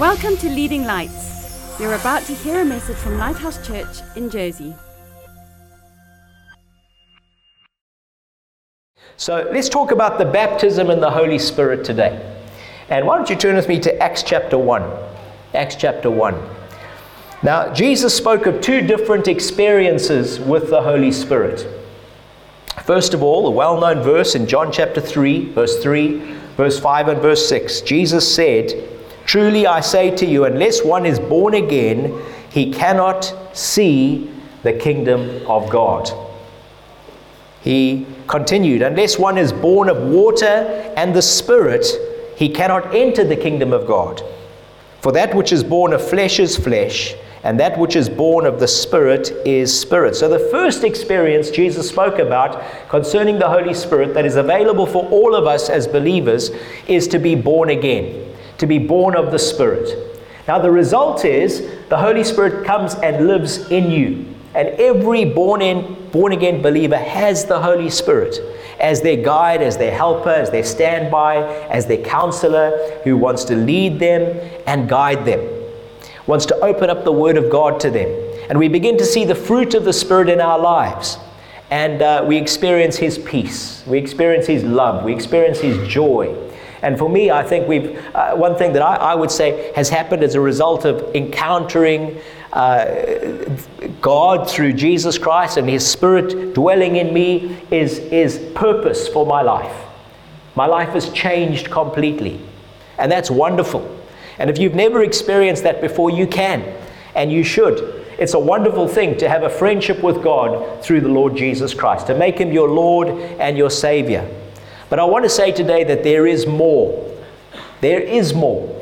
Welcome to Leading Lights. You're about to hear a message from Lighthouse Church in Jersey. So let's talk about the baptism in the Holy Spirit today. And why don't you turn with me to Acts chapter 1? Acts chapter 1. Now, Jesus spoke of two different experiences with the Holy Spirit. First of all, a well known verse in John chapter 3, verse 3, verse 5, and verse 6. Jesus said, Truly I say to you, unless one is born again, he cannot see the kingdom of God. He continued, Unless one is born of water and the Spirit, he cannot enter the kingdom of God. For that which is born of flesh is flesh, and that which is born of the Spirit is spirit. So, the first experience Jesus spoke about concerning the Holy Spirit that is available for all of us as believers is to be born again to be born of the Spirit. Now, the result is the Holy Spirit comes and lives in you. And every born, in, born again believer has the Holy Spirit as their guide, as their helper, as their standby, as their counselor who wants to lead them and guide them, wants to open up the Word of God to them. And we begin to see the fruit of the Spirit in our lives. And uh, we experience His peace, we experience His love, we experience His joy. And for me, I think we've, uh, one thing that I, I, would say has happened as a result of encountering uh, God through Jesus Christ and His Spirit dwelling in me is, is purpose for my life. My life has changed completely. And that's wonderful. And if you've never experienced that before, you can. And you should. It's a wonderful thing to have a friendship with God through the Lord Jesus Christ, to make Him your Lord and your Savior. But I want to say today that there is more. There is more.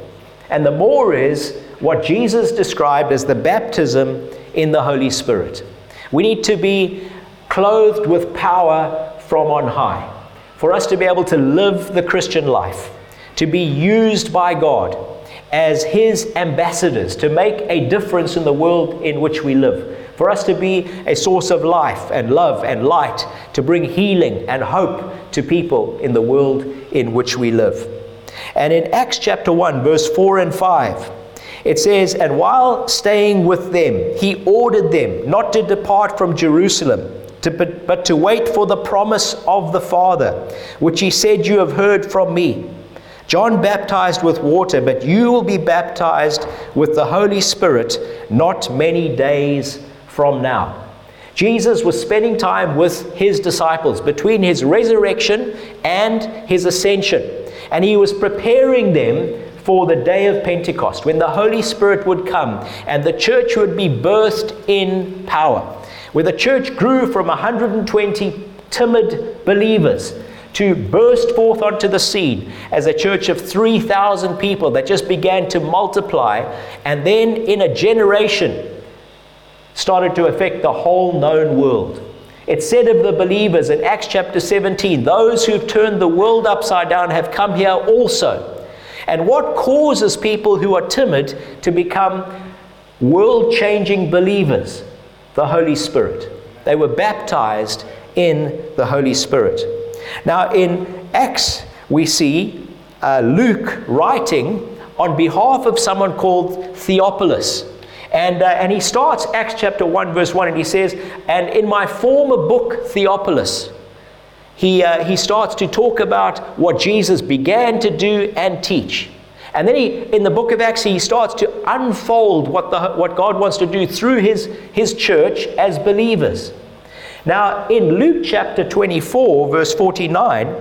And the more is what Jesus described as the baptism in the Holy Spirit. We need to be clothed with power from on high for us to be able to live the Christian life, to be used by God as His ambassadors to make a difference in the world in which we live for us to be a source of life and love and light, to bring healing and hope to people in the world in which we live. And in Acts chapter 1, verse 4 and 5, it says, And while staying with them, he ordered them not to depart from Jerusalem. To, but, but to wait for the promise of the Father, which he said, You have heard from me. John baptized with water, but you will be baptized with the Holy Spirit not many days from now. Jesus was spending time with his disciples between his resurrection and his ascension. And he was preparing them for the day of Pentecost when the Holy Spirit would come and the church would be birthed in power. Where the church grew from 120 timid believers to burst forth onto the scene as a church of 3,000 people that just began to multiply. And then in a generation, started to affect the whole known world. It said of the believers in Acts chapter 17, those who've turned the world upside down have come here also. And what causes people who are timid to become world changing believers? The Holy Spirit. They were baptized in the Holy Spirit. Now, in Acts, we see uh, Luke writing on behalf of someone called Theophilus. And, uh, and he starts Acts chapter 1, verse 1, and he says, And in my former book, Theophilus, he, uh, he starts to talk about what Jesus began to do and teach. And then he, in the book of Acts, he starts to unfold what, the, what God wants to do through his, his church as believers. Now, in Luke chapter 24, verse 49,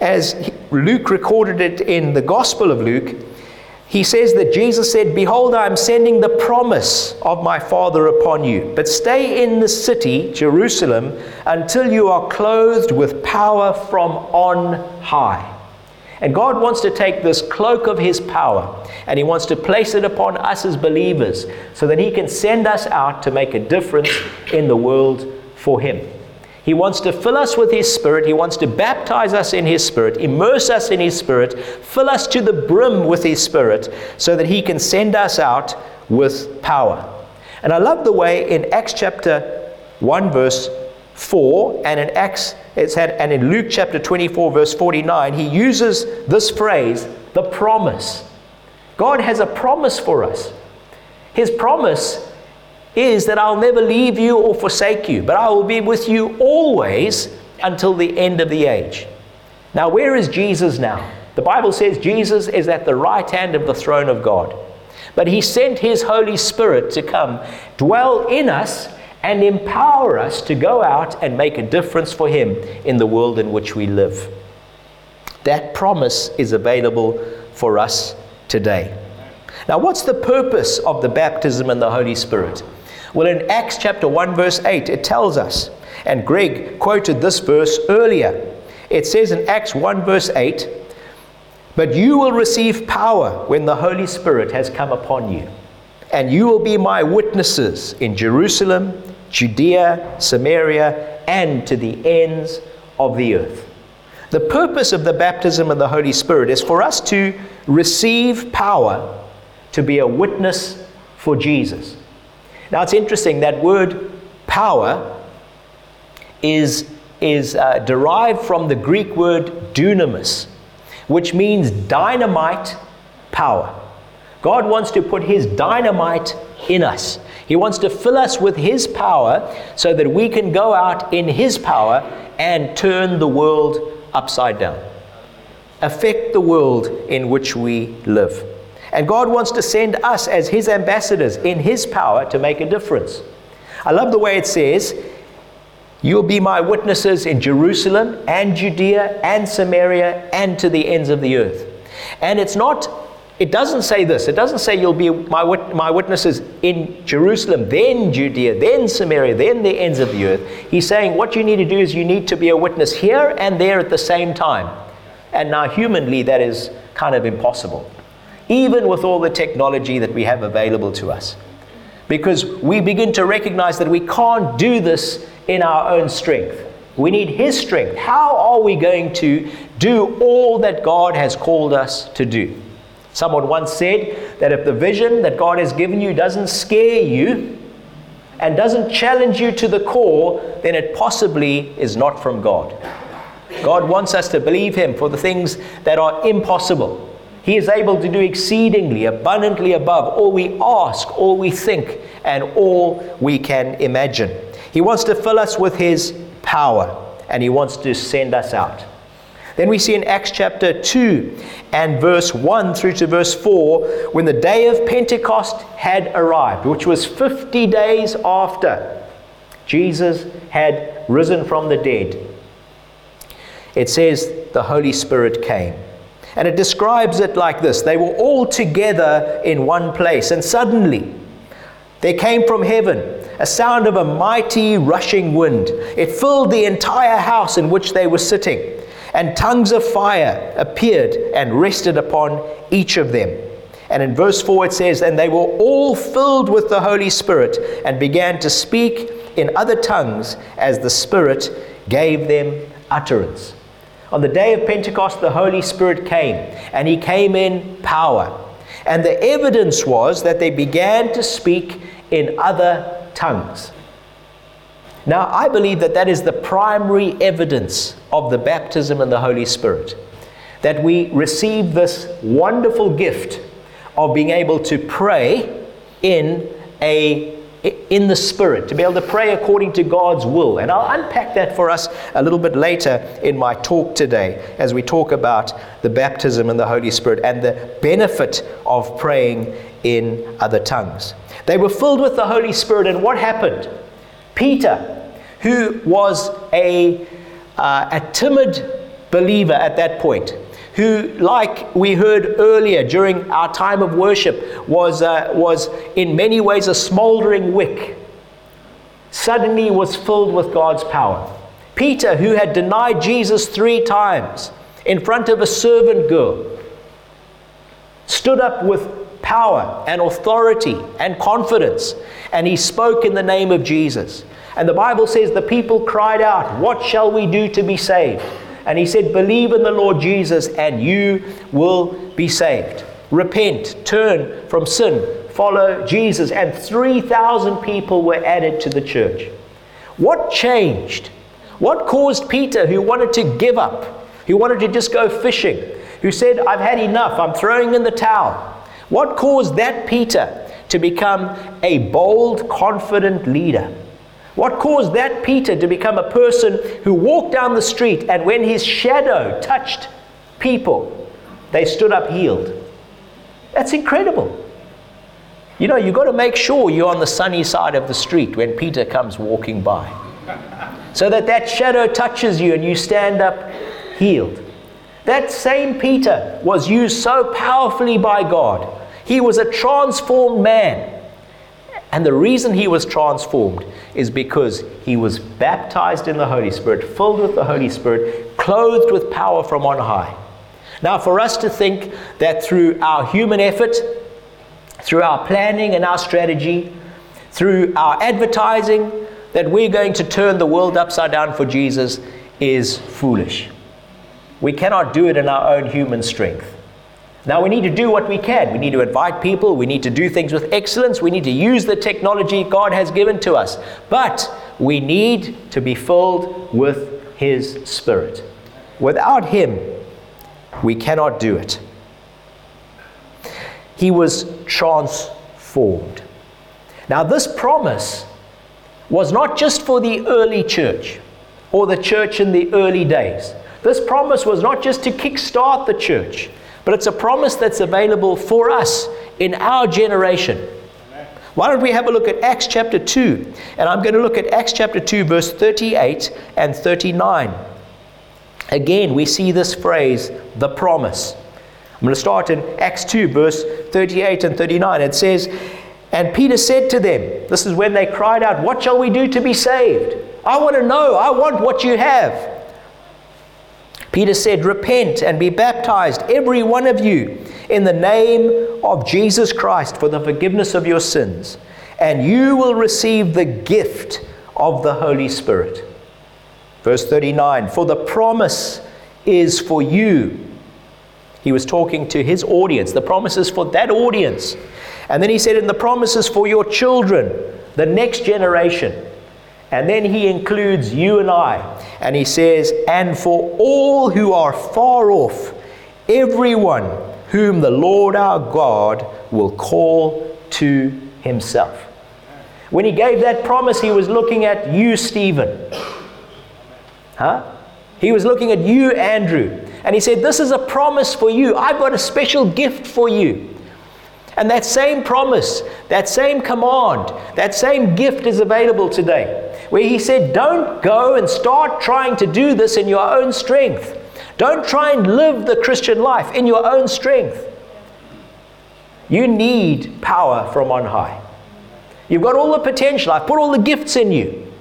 as Luke recorded it in the Gospel of Luke, he says that Jesus said, Behold, I am sending the promise of my Father upon you. But stay in the city, Jerusalem, until you are clothed with power from on high. And God wants to take this cloak of His power and He wants to place it upon us as believers so that He can send us out to make a difference in the world for Him. He wants to fill us with His Spirit. He wants to baptize us in His Spirit, immerse us in His Spirit, fill us to the brim with His Spirit, so that He can send us out with power. And I love the way in Acts chapter 1, verse 4, and in Acts, it's had, and in Luke chapter 24, verse 49, he uses this phrase, the promise. God has a promise for us. His promise is that I'll never leave you or forsake you, but I will be with you always until the end of the age. Now, where is Jesus now? The Bible says Jesus is at the right hand of the throne of God. But he sent his Holy Spirit to come, dwell in us, and empower us to go out and make a difference for him in the world in which we live. That promise is available for us today. Now, what's the purpose of the baptism in the Holy Spirit? Well, in Acts chapter 1, verse 8, it tells us, and Greg quoted this verse earlier. It says in Acts 1, verse 8, But you will receive power when the Holy Spirit has come upon you, and you will be my witnesses in Jerusalem, Judea, Samaria, and to the ends of the earth. The purpose of the baptism of the Holy Spirit is for us to receive power to be a witness for Jesus. Now it's interesting that word power is, is uh, derived from the Greek word dunamis, which means dynamite power. God wants to put His dynamite in us. He wants to fill us with His power so that we can go out in His power and turn the world upside down, affect the world in which we live. And God wants to send us as His ambassadors in His power to make a difference. I love the way it says, You'll be my witnesses in Jerusalem and Judea and Samaria and to the ends of the earth. And it's not, it doesn't say this. It doesn't say you'll be my, my witnesses in Jerusalem, then Judea, then Samaria, then the ends of the earth. He's saying what you need to do is you need to be a witness here and there at the same time. And now, humanly, that is kind of impossible even with all the technology that we have available to us. Because we begin to recognize that we can't do this in our own strength. We need His strength. How are we going to do all that God has called us to do? Someone once said that if the vision that God has given you doesn't scare you and doesn't challenge you to the core, then it possibly is not from God. God wants us to believe Him for the things that are impossible. He is able to do exceedingly, abundantly above all we ask, all we think, and all we can imagine. He wants to fill us with His power, and He wants to send us out. Then we see in Acts chapter 2 and verse 1 through to verse 4 when the day of Pentecost had arrived, which was 50 days after Jesus had risen from the dead. It says the Holy Spirit came. And it describes it like this They were all together in one place, and suddenly there came from heaven a sound of a mighty rushing wind. It filled the entire house in which they were sitting, and tongues of fire appeared and rested upon each of them. And in verse 4 it says, And they were all filled with the Holy Spirit and began to speak in other tongues as the Spirit gave them utterance. On the day of Pentecost, the Holy Spirit came, and he came in power. And the evidence was that they began to speak in other tongues. Now, I believe that that is the primary evidence of the baptism in the Holy Spirit. That we receive this wonderful gift of being able to pray in a in the Spirit, to be able to pray according to God's will. And I'll unpack that for us a little bit later in my talk today as we talk about the baptism in the Holy Spirit and the benefit of praying in other tongues. They were filled with the Holy Spirit, and what happened? Peter, who was a, uh, a timid believer at that point, who, like we heard earlier during our time of worship, was, uh, was in many ways a smoldering wick, suddenly was filled with God's power. Peter, who had denied Jesus three times in front of a servant girl, stood up with power and authority and confidence, and he spoke in the name of Jesus. And the Bible says the people cried out, What shall we do to be saved? And he said, Believe in the Lord Jesus and you will be saved. Repent, turn from sin, follow Jesus. And 3,000 people were added to the church. What changed? What caused Peter, who wanted to give up, who wanted to just go fishing, who said, I've had enough, I'm throwing in the towel? What caused that Peter to become a bold, confident leader? What caused that Peter to become a person who walked down the street and when his shadow touched people, they stood up healed? That's incredible. You know, you've got to make sure you're on the sunny side of the street when Peter comes walking by. So that that shadow touches you and you stand up healed. That same Peter was used so powerfully by God. He was a transformed man. And the reason he was transformed is because he was baptized in the Holy Spirit, filled with the Holy Spirit, clothed with power from on high. Now, for us to think that through our human effort, through our planning and our strategy, through our advertising, that we're going to turn the world upside down for Jesus is foolish. We cannot do it in our own human strength. Now, we need to do what we can. We need to invite people. We need to do things with excellence. We need to use the technology God has given to us. But we need to be filled with His Spirit. Without Him, we cannot do it. He was transformed. Now, this promise was not just for the early church or the church in the early days. This promise was not just to kickstart the church, but it's a promise that's available for us in our generation. Why don't we have a look at Acts chapter 2? And I'm going to look at Acts chapter 2, verse 38 and 39. Again, we see this phrase, the promise. I'm going to start in Acts 2, verse 38 and 39. It says, And Peter said to them, This is when they cried out, What shall we do to be saved? I want to know. I want what you have. Peter said, Repent and be baptized, every one of you, in the name of Jesus Christ for the forgiveness of your sins, and you will receive the gift of the Holy Spirit. Verse 39 For the promise is for you. He was talking to his audience. The promise is for that audience. And then he said, And the promise is for your children, the next generation. And then he includes you and I. And he says, And for all who are far off, everyone whom the Lord our God will call to himself. When he gave that promise, he was looking at you, Stephen. Huh? He was looking at you, Andrew. And he said, This is a promise for you. I've got a special gift for you. And that same promise, that same command, that same gift is available today. Where he said, Don't go and start trying to do this in your own strength. Don't try and live the Christian life in your own strength. You need power from on high. You've got all the potential. I've put all the gifts in you.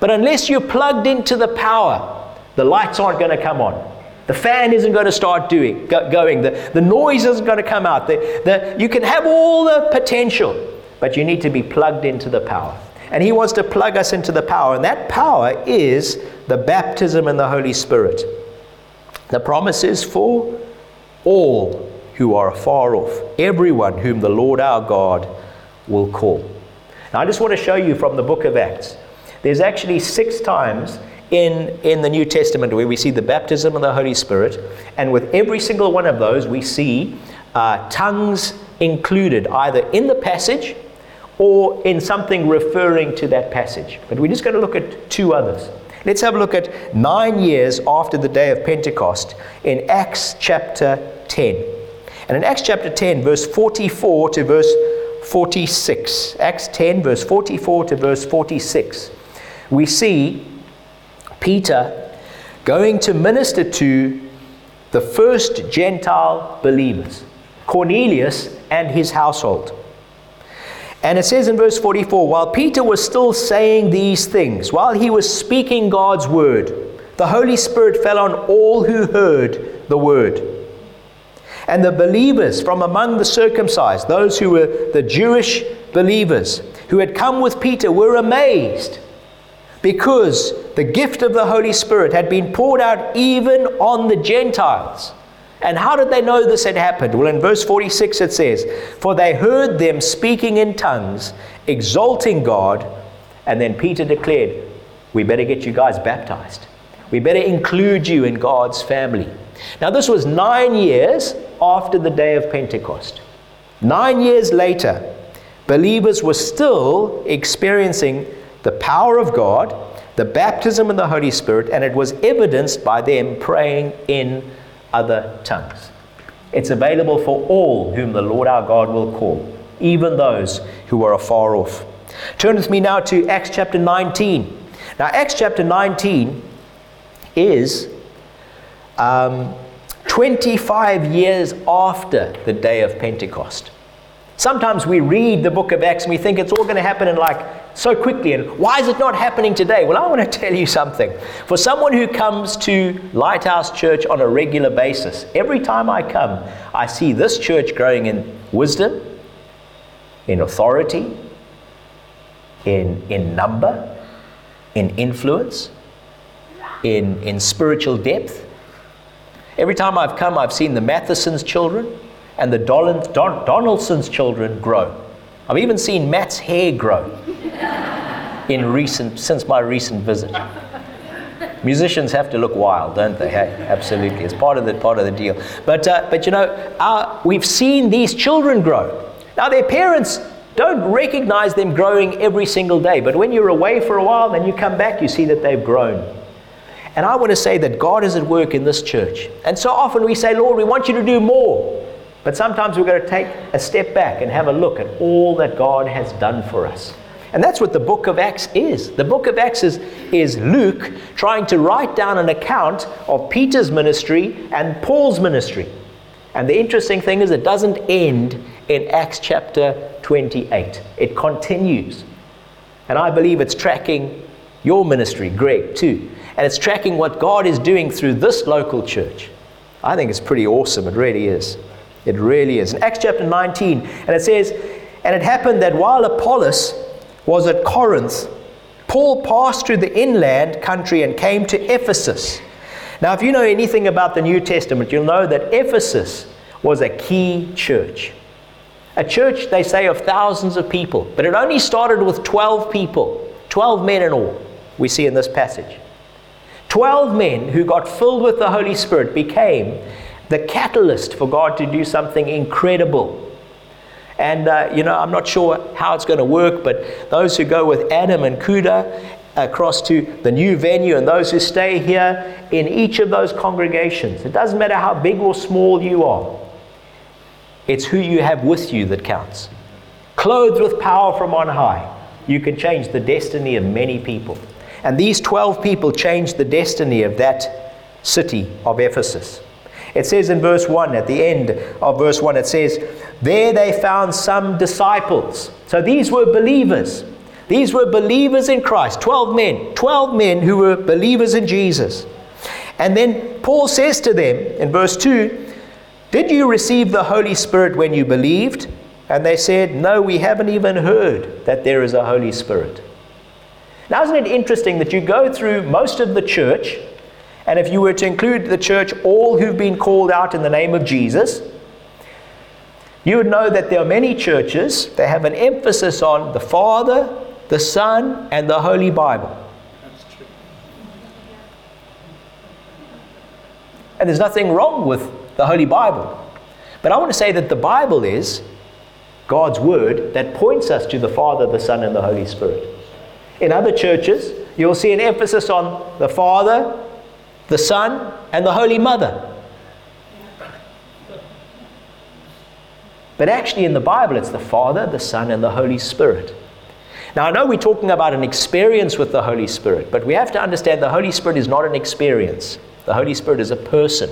But unless you're plugged into the power, the lights aren't going to come on. The fan isn't going to start doing, go, going. The, the noise isn't going to come out. The, the, you can have all the potential, but you need to be plugged into the power. And He wants to plug us into the power. And that power is the baptism in the Holy Spirit. The promise is for all who are afar off, everyone whom the Lord our God will call. Now, I just want to show you from the book of Acts there's actually six times in, in the New Testament where we see the baptism of the Holy Spirit, and with every single one of those, we see uh, tongues included either in the passage or in something referring to that passage. But we're just going to look at two others. Let's have a look at nine years after the day of Pentecost in Acts chapter 10. And in Acts chapter 10, verse 44 to verse 46, Acts 10, verse 44 to verse 46 we see Peter going to minister to the first Gentile believers, Cornelius and his household. And it says in verse 44 while Peter was still saying these things, while he was speaking God's word, the Holy Spirit fell on all who heard the word. And the believers from among the circumcised, those who were the Jewish believers who had come with Peter, were amazed because the gift of the Holy Spirit had been poured out even on the Gentiles. And how did they know this had happened? Well, in verse 46 it says, For they heard them speaking in tongues, exalting God. And then Peter declared, We better get you guys baptized. We better include you in God's family. Now, this was nine years after the day of Pentecost. Nine years later, believers were still experiencing the power of God, the baptism in the Holy Spirit, and it was evidenced by them praying in other tongues. It's available for all whom the Lord our God will call, even those who are afar off. Turn with me now to Acts chapter 19. Now, Acts chapter 19 is um, 25 years after the day of Pentecost. Sometimes we read the book of Acts and we think it's all going to happen in like so quickly. And why is it not happening today? Well, I want to tell you something. For someone who comes to Lighthouse Church on a regular basis, every time I come, I see this church growing in wisdom, in authority, in, in number, in influence, in, in spiritual depth. Every time I've come, I've seen the Matheson's children and the Don, Donaldson's children grow. I've even seen Matt's hair grow in recent, since my recent visit. Musicians have to look wild, don't they? Hey, absolutely. It's part of the, part of the deal. But, uh, but you know, our, we've seen these children grow. Now, their parents don't recognize them growing every single day. But when you're away for a while, then you come back, you see that they've grown. And I want to say that God is at work in this church. And so often we say, Lord, we want you to do more. But sometimes we've got to take a step back and have a look at all that God has done for us. And that's what the book of Acts is. The book of Acts is, is Luke trying to write down an account of Peter's ministry and Paul's ministry. And the interesting thing is, it doesn't end in Acts chapter 28. It continues. And I believe it's tracking your ministry, Greg, too. And it's tracking what God is doing through this local church. I think it's pretty awesome. It really is. It really is. In Acts chapter 19, and it says, And it happened that while Apollos was at Corinth, Paul passed through the inland country and came to Ephesus. Now, if you know anything about the New Testament, you'll know that Ephesus was a key church. A church, they say, of thousands of people, but it only started with 12 people, 12 men in all, we see in this passage. 12 men who got filled with the Holy Spirit became the catalyst for God to do something incredible. And, uh, you know, I'm not sure how it's going to work, but those who go with Adam and Kuda across to the new venue and those who stay here in each of those congregations, it doesn't matter how big or small you are, it's who you have with you that counts. Clothed with power from on high, you can change the destiny of many people. And these 12 people changed the destiny of that city of Ephesus. It says in verse 1, at the end of verse 1, it says, There they found some disciples. So these were believers. These were believers in Christ. 12 men. 12 men who were believers in Jesus. And then Paul says to them in verse 2, Did you receive the Holy Spirit when you believed? And they said, No, we haven't even heard that there is a Holy Spirit. Now, isn't it interesting that you go through most of the church and if you were to include the church, all who've been called out in the name of Jesus, you would know that there are many churches that have an emphasis on the Father, the Son, and the Holy Bible. That's true. And there's nothing wrong with the Holy Bible. But I want to say that the Bible is God's Word that points us to the Father, the Son, and the Holy Spirit. In other churches, you'll see an emphasis on the Father, the Son, and the Holy Mother. But actually, in the Bible, it's the Father, the Son, and the Holy Spirit. Now, I know we're talking about an experience with the Holy Spirit, but we have to understand the Holy Spirit is not an experience. The Holy Spirit is a person.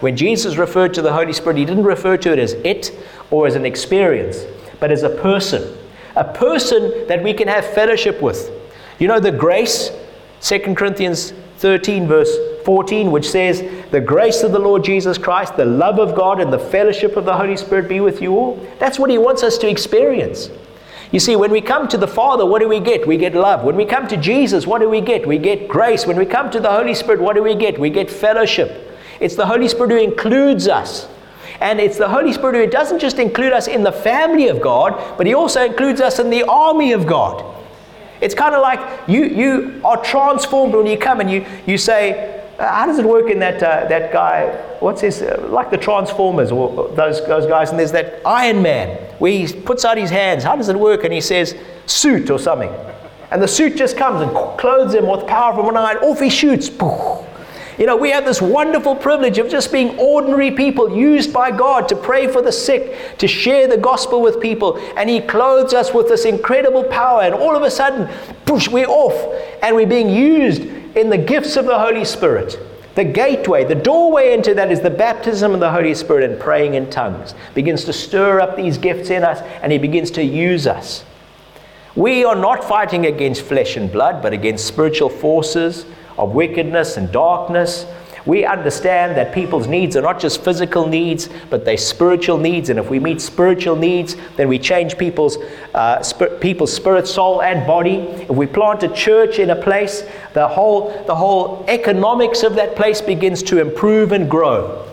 When Jesus referred to the Holy Spirit, he didn't refer to it as it or as an experience, but as a person. A person that we can have fellowship with. You know, the grace, 2 Corinthians 13, verse 14, which says, The grace of the Lord Jesus Christ, the love of God, and the fellowship of the Holy Spirit be with you all. That's what He wants us to experience. You see, when we come to the Father, what do we get? We get love. When we come to Jesus, what do we get? We get grace. When we come to the Holy Spirit, what do we get? We get fellowship. It's the Holy Spirit who includes us. And it's the Holy Spirit who doesn't just include us in the family of God, but He also includes us in the army of God. It's kind of like you, you are transformed when you come and you, you say, uh, how does it work in that, uh, that guy? What's his, uh, like the Transformers or those, those guys, and there's that Iron Man where he puts out his hands. How does it work? And he says, suit or something. And the suit just comes and clothes him with power from one eye, off he shoots. You know, we have this wonderful privilege of just being ordinary people used by God to pray for the sick, to share the gospel with people. And He clothes us with this incredible power. And all of a sudden, push, we're off. And we're being used in the gifts of the Holy Spirit. The gateway, the doorway into that is the baptism of the Holy Spirit and praying in tongues. Begins to stir up these gifts in us and He begins to use us. We are not fighting against flesh and blood, but against spiritual forces of wickedness and darkness. We understand that people's needs are not just physical needs, but they're spiritual needs. And if we meet spiritual needs, then we change people's, uh, sp- people's spirit, soul, and body. If we plant a church in a place, the whole, the whole economics of that place begins to improve and grow.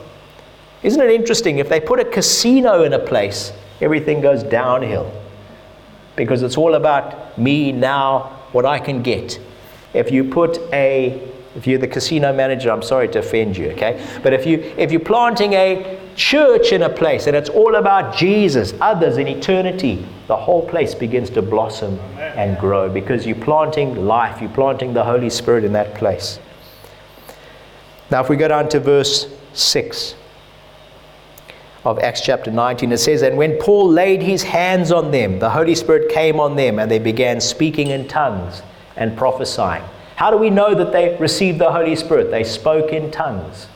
Isn't it interesting? If they put a casino in a place, everything goes downhill because it's all about me now, what I can get. If you put a, if you're the casino manager, I'm sorry to offend you, okay? But if, you, if you're planting a church in a place and it's all about Jesus, others in eternity, the whole place begins to blossom and grow because you're planting life, you're planting the Holy Spirit in that place. Now, if we go down to verse 6 of Acts chapter 19, it says, And when Paul laid his hands on them, the Holy Spirit came on them, and they began speaking in tongues and prophesying. How do we know that they received the Holy Spirit? They spoke in tongues.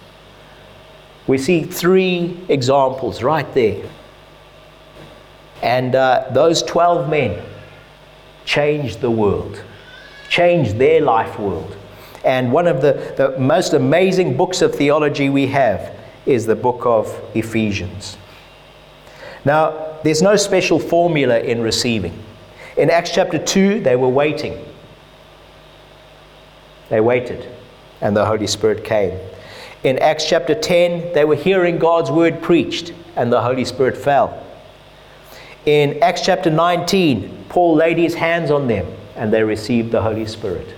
We see three examples right there. And uh, those 12 men changed the world, changed their life world. And one of the, the most amazing books of theology we have is the book of Ephesians. Now, there's no special formula in receiving. In Acts chapter 2, they were waiting. They waited, and the Holy Spirit came. In Acts chapter 10, they were hearing God's word preached, and the Holy Spirit fell. In Acts chapter 19, Paul laid his hands on them, and they received the Holy Spirit.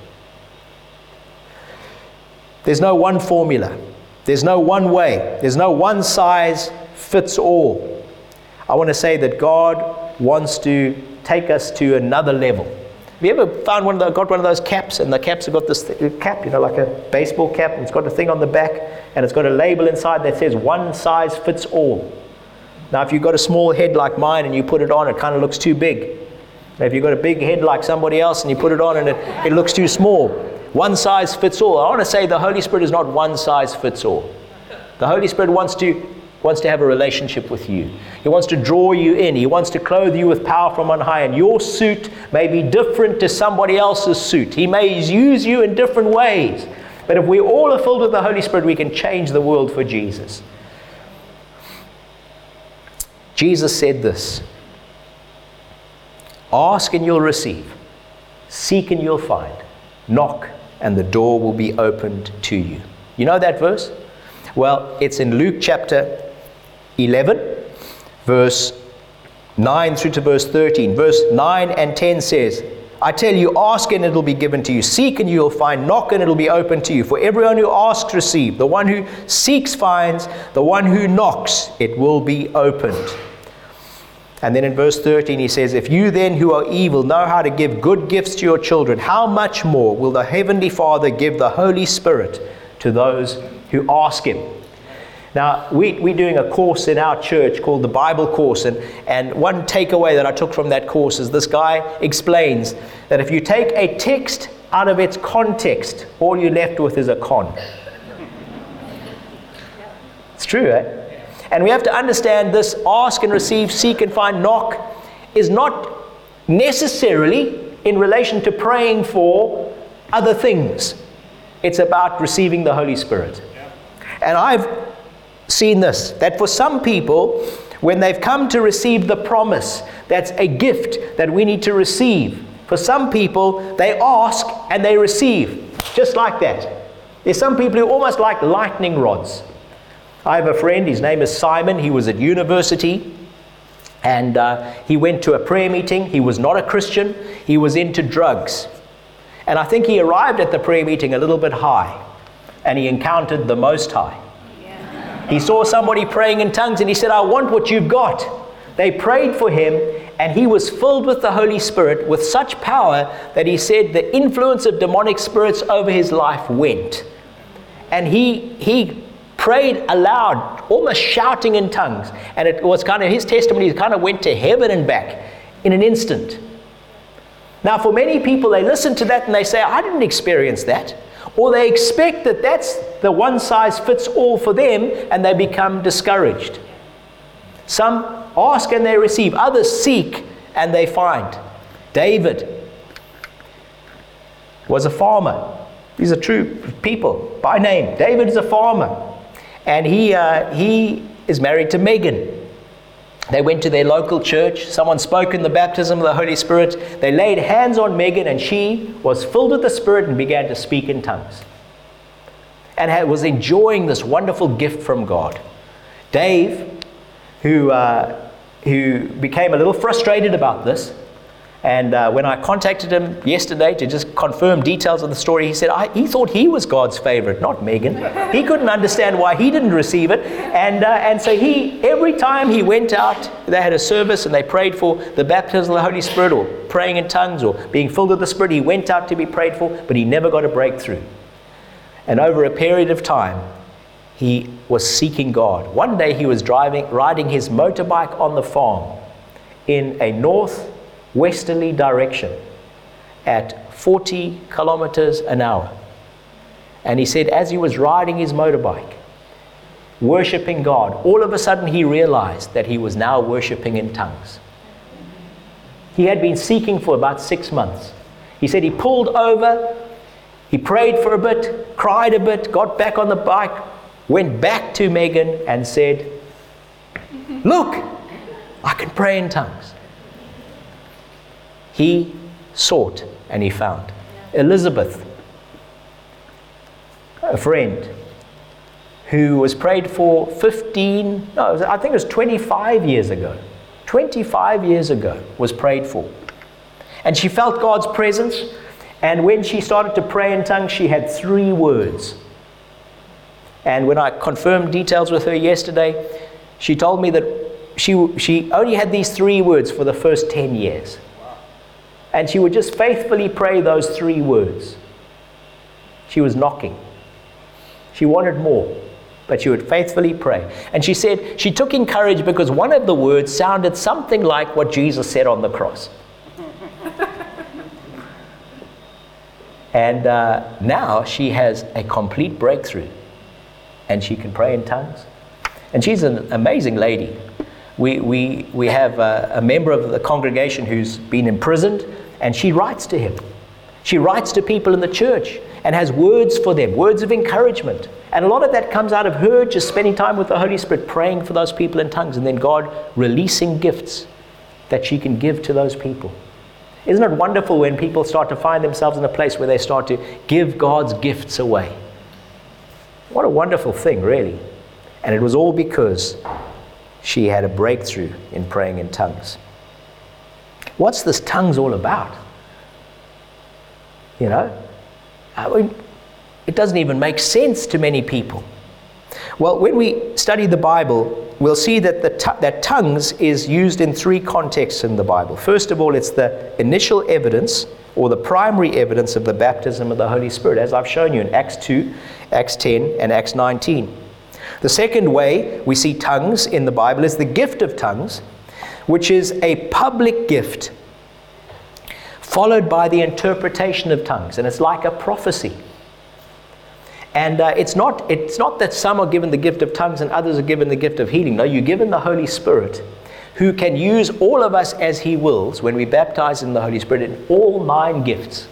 There's no one formula, there's no one way, there's no one size fits all. I want to say that God wants to take us to another level. Have you ever found one of the, got one of those caps, and the caps have got this th- cap, you know, like a baseball cap, and it's got a thing on the back, and it's got a label inside that says one size fits all. Now, if you've got a small head like mine and you put it on, it kind of looks too big. Now, if you've got a big head like somebody else and you put it on and it, it looks too small, one size fits all. I want to say the Holy Spirit is not one size fits all. The Holy Spirit wants to wants to have a relationship with you. He wants to draw you in. He wants to clothe you with power from on high. And your suit may be different to somebody else's suit. He may use you in different ways. But if we all are filled with the Holy Spirit, we can change the world for Jesus. Jesus said this Ask and you'll receive, seek and you'll find, knock and the door will be opened to you. You know that verse? Well, it's in Luke chapter 11, verse 9 through to verse 13. Verse 9 and 10 says, I tell you, ask and it'll be given to you. Seek and you'll find. Knock and it'll be open to you. For everyone who asks, receives. The one who seeks, finds. The one who knocks, it will be opened. And then in verse 13, he says, If you then who are evil know how to give good gifts to your children, how much more will the Heavenly Father give the Holy Spirit to those who ask Him? Now, we, we're doing a course in our church called the Bible Course, and, and one takeaway that I took from that course is this guy explains that if you take a text out of its context, all you're left with is a con. It's true, eh? And we have to understand this ask and receive, seek and find, knock is not necessarily in relation to praying for other things. It's about receiving the Holy Spirit. And I've seen this that for some people, when they've come to receive the promise, that's a gift that we need to receive. For some people, they ask and they receive, just like that. There's some people who almost like lightning rods. I have a friend, his name is Simon. He was at university and uh, he went to a prayer meeting. He was not a Christian, he was into drugs. And I think he arrived at the prayer meeting a little bit high. and he encountered the Most High. He saw somebody praying in tongues and he said, I want what you've got. They prayed for him and he was filled with the Holy Spirit with such power that he said the influence of demonic spirits over his life went. And he, he prayed aloud, almost shouting in tongues. And it was kind of his testimony, kind of went to heaven and back in an instant. Now, for many people, they listen to that and they say, I didn't experience that. Or they expect that that's the one size fits all for them and they become discouraged. Some ask and they receive, others seek and they find. David was a farmer. These are true people by name. David is a farmer. And he, uh, he is married to Megan. They went to their local church. Someone spoke in the baptism of the Holy Spirit. They laid hands on Megan, and she was filled with the Spirit and began to speak in tongues. And was enjoying this wonderful gift from God. Dave, who, uh, who became a little frustrated about this, and uh, when I contacted him yesterday to just confirm details of the story, he said he thought he was God's favorite, not Megan. He couldn't understand why he didn't receive it. And, uh, and so he, every time he went out, they had a service and they prayed for the baptism of the Holy Spirit or praying in tongues or being filled with the Spirit. He went out to be prayed for, but he never got a breakthrough. And over a period of time, he was seeking God. One day he was driving, riding his motorbike on the farm in a north westerly direction at 40 kilometers an hour. And he said, as he was riding his motorbike, worshiping God, all of a sudden he realized that he was now worshiping in tongues. He had been seeking for about six months. He said he pulled over, he prayed for a bit, cried a bit, got back on the bike, went back to Megan and said, Look, I can pray in tongues. He sought and he found. Elizabeth, a friend who was prayed for 15, no, I think it was 25 years ago. 25 years ago was prayed for. And she felt God's presence. And when she started to pray in tongues, she had three words. And when I confirmed details with her yesterday, she told me that she, she only had these three words for the first 10 years. And she would just faithfully pray those three words. She was knocking. She wanted more, but she would faithfully pray. And she said she took encouragement because one of the words sounded something like what Jesus said on the cross. and uh, now she has a complete breakthrough and she can pray in tongues. And she's an amazing lady. We, we, we have a, a member of the congregation who's been imprisoned and she writes to him. She writes to people in the church and has words for them, words of encouragement. And a lot of that comes out of her just spending time with the Holy Spirit, praying for those people in tongues, and then God releasing gifts that she can give to those people. Isn't it wonderful when people start to find themselves in a place where they start to give God's gifts away? What a wonderful thing, really. And it was all because she had a breakthrough in praying in tongues. What's this tongues all about? You know? I mean, it doesn't even make sense to many people. Well, when we study the Bible, we'll see that, the t- that tongues is used in three contexts in the Bible. First of all, it's the initial evidence or the primary evidence of the baptism of the Holy Spirit, as I've shown you in Acts 2, Acts 10, and Acts 19. The second way we see tongues in the Bible is the gift of tongues, which is a public gift, followed by the interpretation of tongues. And it's like a prophecy. And uh, it's, not, it's not that some are given the gift of tongues and others are given the gift of healing. No, you're given the Holy Spirit who can use all of us as He wills when we baptize in the Holy Spirit in all nine gifts.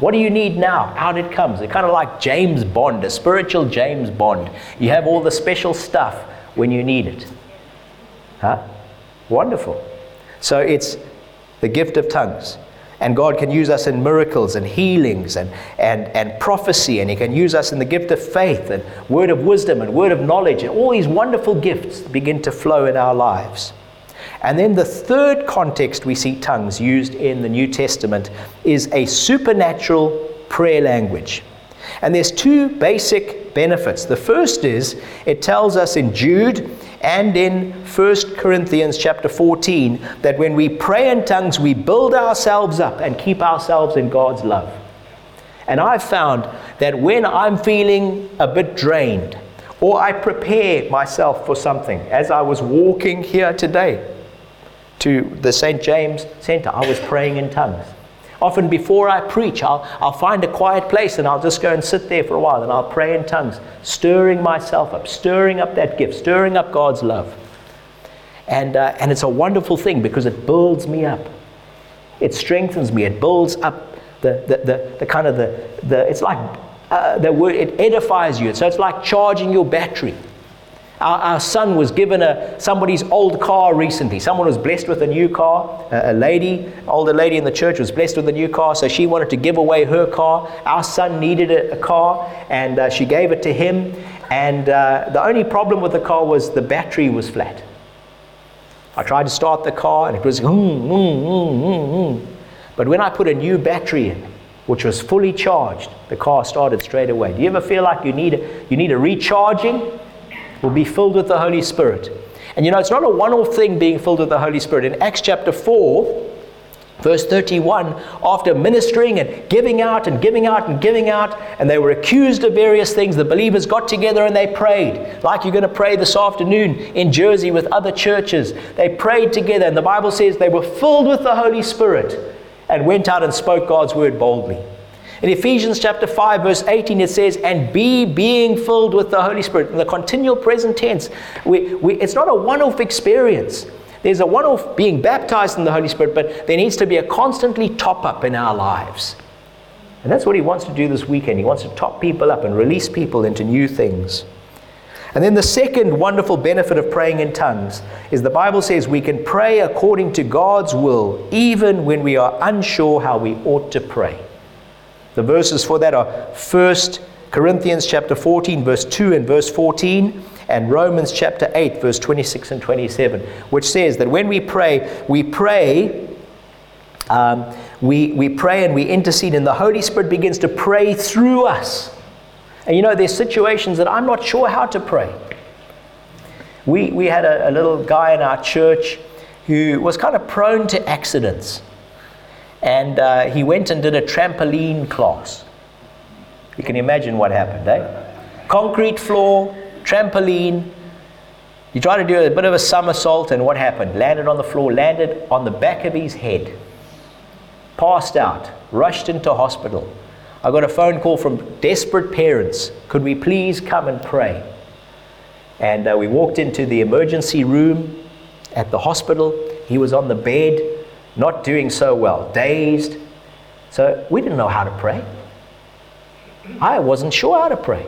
What do you need now? Out it comes. It's kind of like James Bond, a spiritual James Bond. You have all the special stuff when you need it. Huh? Wonderful. So it's the gift of tongues. And God can use us in miracles and healings and, and, and prophecy, and He can use us in the gift of faith and word of wisdom and word of knowledge, and all these wonderful gifts begin to flow in our lives. And then the third context we see tongues used in the New Testament is a supernatural prayer language. And there's two basic benefits. The first is it tells us in Jude and in 1 Corinthians chapter 14 that when we pray in tongues, we build ourselves up and keep ourselves in God's love. And I've found that when I'm feeling a bit drained, or I prepare myself for something, as I was walking here today to the St. James Center, I was praying in tongues. Often before I preach, I'll, I'll find a quiet place and I'll just go and sit there for a while and I'll pray in tongues, stirring myself up, stirring up that gift, stirring up God's love. And, uh, and it's a wonderful thing because it builds me up. It strengthens me. It builds up the, the, the, the kind of the, the it's like uh, the word, it edifies you. So it's like charging your battery. Our, our, son was given a, somebody's old car recently. Someone was blessed with a new car. A, a lady, older lady in the church, was blessed with a new car, so she wanted to give away her car. Our son needed a, a car, and uh, she gave it to him. And uh, the only problem with the car was the battery was flat. I tried to start the car, and it was mm, mm, mm, But when I put a new battery in, which was fully charged, the car started straight away. Do you ever feel like you need you need a recharging? Will be filled with the Holy Spirit. And you know, it's not a one off thing being filled with the Holy Spirit. In Acts chapter 4, Verse 31 After ministering and giving out and giving out and giving out, and they were accused of various things, the believers got together and they prayed, like you're going to pray this afternoon in Jersey with other churches. They prayed together, and the Bible says they were filled with the Holy Spirit and went out and spoke God's word boldly. In Ephesians chapter 5, verse 18, it says, and be being filled with the Holy Spirit. In the continual present tense, we, we, it's not a one off experience. There's a one off being baptized in the Holy Spirit, but there needs to be a constantly top up in our lives. And that's what he wants to do this weekend. He wants to top people up and release people into new things. And then the second wonderful benefit of praying in tongues is the Bible says we can pray according to God's will, even when we are unsure how we ought to pray. The verses for that are 1 Corinthians chapter 14, verse 2 and verse 14, and Romans chapter 8, verse 26 and 27, which says that when we pray, we pray. Um, we, we pray and we intercede, and the Holy Spirit begins to pray through us. And you know, there's situations that I'm not sure how to pray. We, we had a, a little guy in our church who was kind of prone to accidents and uh, he went and did a trampoline class. You can imagine what happened, eh? Concrete floor, trampoline. He tried to do a bit of a somersault, and what happened? Landed on the floor, landed on the back of his head, passed out, rushed into hospital. I got a phone call from desperate parents. Could we please come and pray? And uh, we walked into the emergency room at the hospital. He was on the bed not doing so well, dazed. So we didn't know how to pray. I wasn't sure how to pray.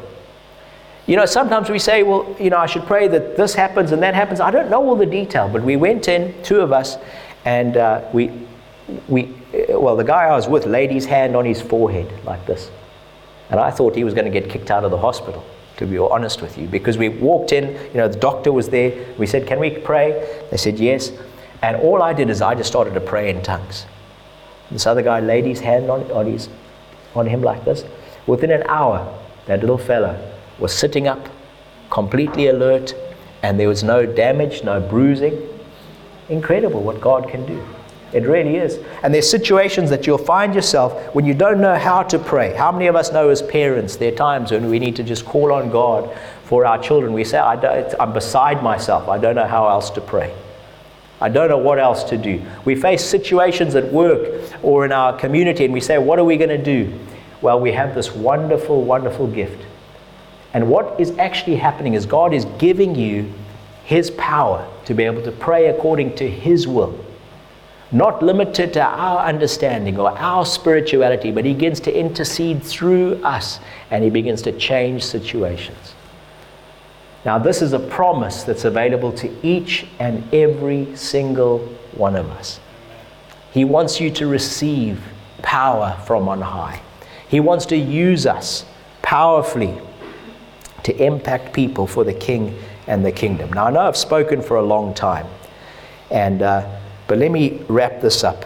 You know, sometimes we say, well, you know, I should pray that this happens and that happens. I don't know all the detail, but we went in, two of us, and uh, we, we, well, the guy I was with laid his hand on his forehead like this. And I thought he was going to get kicked out of the hospital, to be honest with you, because we walked in, you know, the doctor was there. We said, Can we pray? They said, Yes. And all I did is I just started to pray in tongues. This other guy laid his hand on, on, his, on him like this. Within an hour, that little fella was sitting up, completely alert, and there was no damage, no bruising. Incredible what God can do. It really is. And there's situations that you'll find yourself when you don't know how to pray. How many of us know as parents there are times when we need to just call on God for our children? We say, I am beside myself. I don't know how else to pray. I don't know what else to do. We face situations at work or in our community and we say, What are we going to do? Well, we have this wonderful, wonderful gift. And what is actually happening is God is giving you His power to be able to pray according to His will. Not limited to our understanding or our spirituality, but He begins to intercede through us and He begins to change situations. Now, this is a promise that's available to each and every single one of us. He wants you to receive power from on high. He wants to use us powerfully to impact people for the King and the kingdom. Now, I know I've spoken for a long time, and, uh, but let me wrap this up.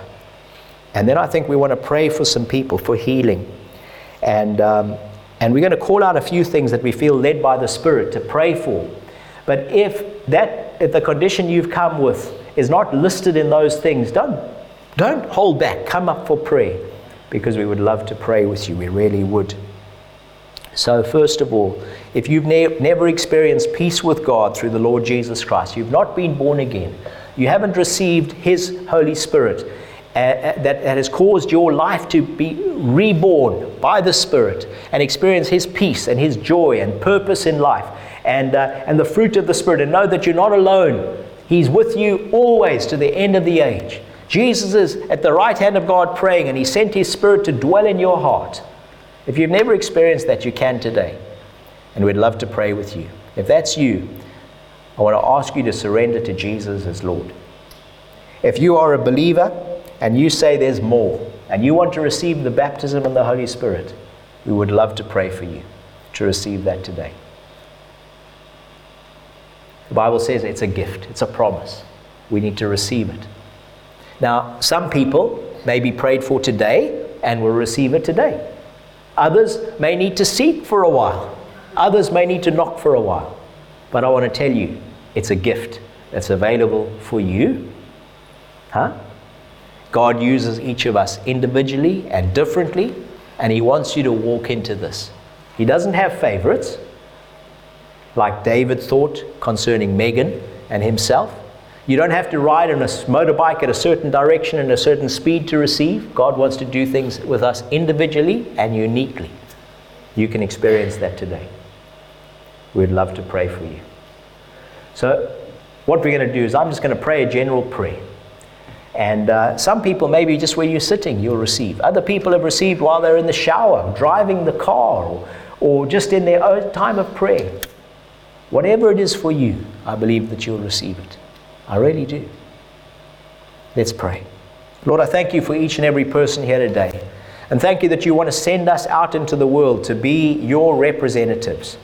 And then I think we want to pray for some people for healing. And um, And we're going to call out a few things that we feel led by the Spirit to pray for. But if that if the condition you've come with is not listed in those things, don't don't hold back. Come up for prayer because we would love to pray with you. We really would. So, first of all, if you've ne- never experienced peace with God through the Lord Jesus Christ, you've not been born again, you haven't received His Holy Spirit that, that has caused your life to be reborn by the Spirit and experience His peace and His joy and purpose in life and, uh, and the fruit of the Spirit, and know that you're not alone. He's with you always to the end of the age. Jesus is at the right hand of God praying, and He sent His Spirit to dwell in your heart. If you've never experienced that, you can today. And we'd love to pray with you. If that's you, I want to ask you to surrender to Jesus as Lord. If you are a believer and you say there's more, and you want to receive the baptism in the Holy Spirit, we would love to pray for you to receive that today. The Bible says it's a gift, it's a promise. We need to receive it. Now, some people may be prayed for today and will receive it today. Others may need to seek for a while. Others may need to knock for a while. But I want to tell you, it's a gift that's available for you. Huh? God uses each of us individually and differently, and He wants you to walk into this. He doesn't have favorites, like David thought concerning Megan and himself. You don't have to ride on a motorbike at a certain direction and a certain speed to receive. God wants to do things with us individually and uniquely. You can experience that today. We'd love to pray for you. So, what we're going to do is, I'm just going to pray a general prayer. And uh, some people, maybe just where you're sitting, you'll receive. Other people have received while they're in the shower, driving the car, or, or just in their own time of prayer. Whatever it is for you, I believe that you'll receive it. I really do. Let's pray. Lord, I thank you for each and every person here today. And thank you that you want to send us out into the world to be your representatives.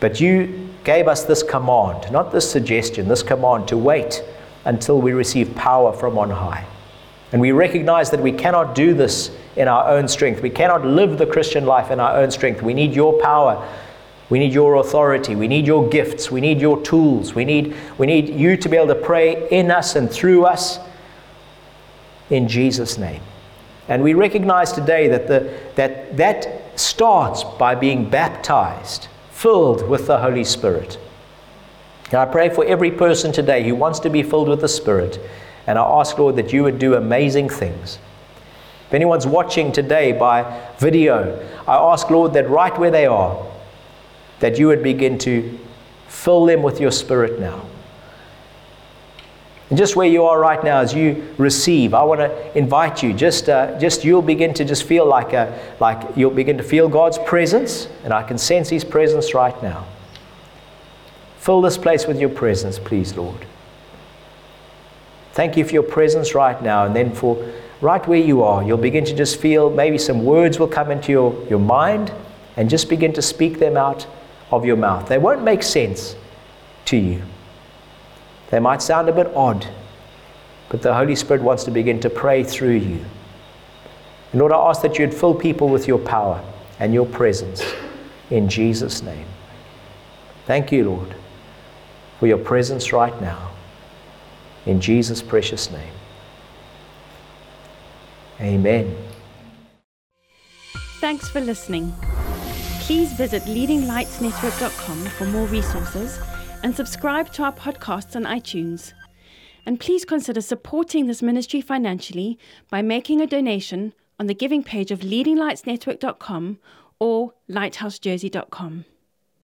But you gave us this command, not this suggestion, this command to wait until we receive power from on high. And we recognize that we cannot do this in our own strength. We cannot live the Christian life in our own strength. We need your power we need your authority. We need your gifts. We need your tools. We need, we need you to be able to pray in us and through us in Jesus' name. And we recognize today that the, that, that starts by being baptized, filled with the Holy Spirit. And I pray for every person today who wants to be filled with the Spirit. And I ask, Lord, that you would do amazing things. If anyone's watching today by video, I ask, Lord, that right where they are, that you would begin to fill them with your spirit now. And just where you are right now, as you receive, I want to invite you. Just, uh, just you'll begin to just feel like, a, like you'll begin to feel God's presence, and I can sense His presence right now. Fill this place with your presence, please, Lord. Thank you for your presence right now, and then for right where you are, you'll begin to just feel maybe some words will come into your, your mind, and just begin to speak them out of your mouth. They won't make sense to you. They might sound a bit odd, but the Holy Spirit wants to begin to pray through you. And Lord, I ask that you'd fill people with your power and your presence in Jesus' name. Thank you, Lord, for your presence right now. In Jesus' precious name. Amen. Thanks for listening. Please visit leadinglightsnetwork.com for more resources and subscribe to our podcasts on iTunes. And please consider supporting this ministry financially by making a donation on the giving page of leadinglightsnetwork.com or lighthousejersey.com.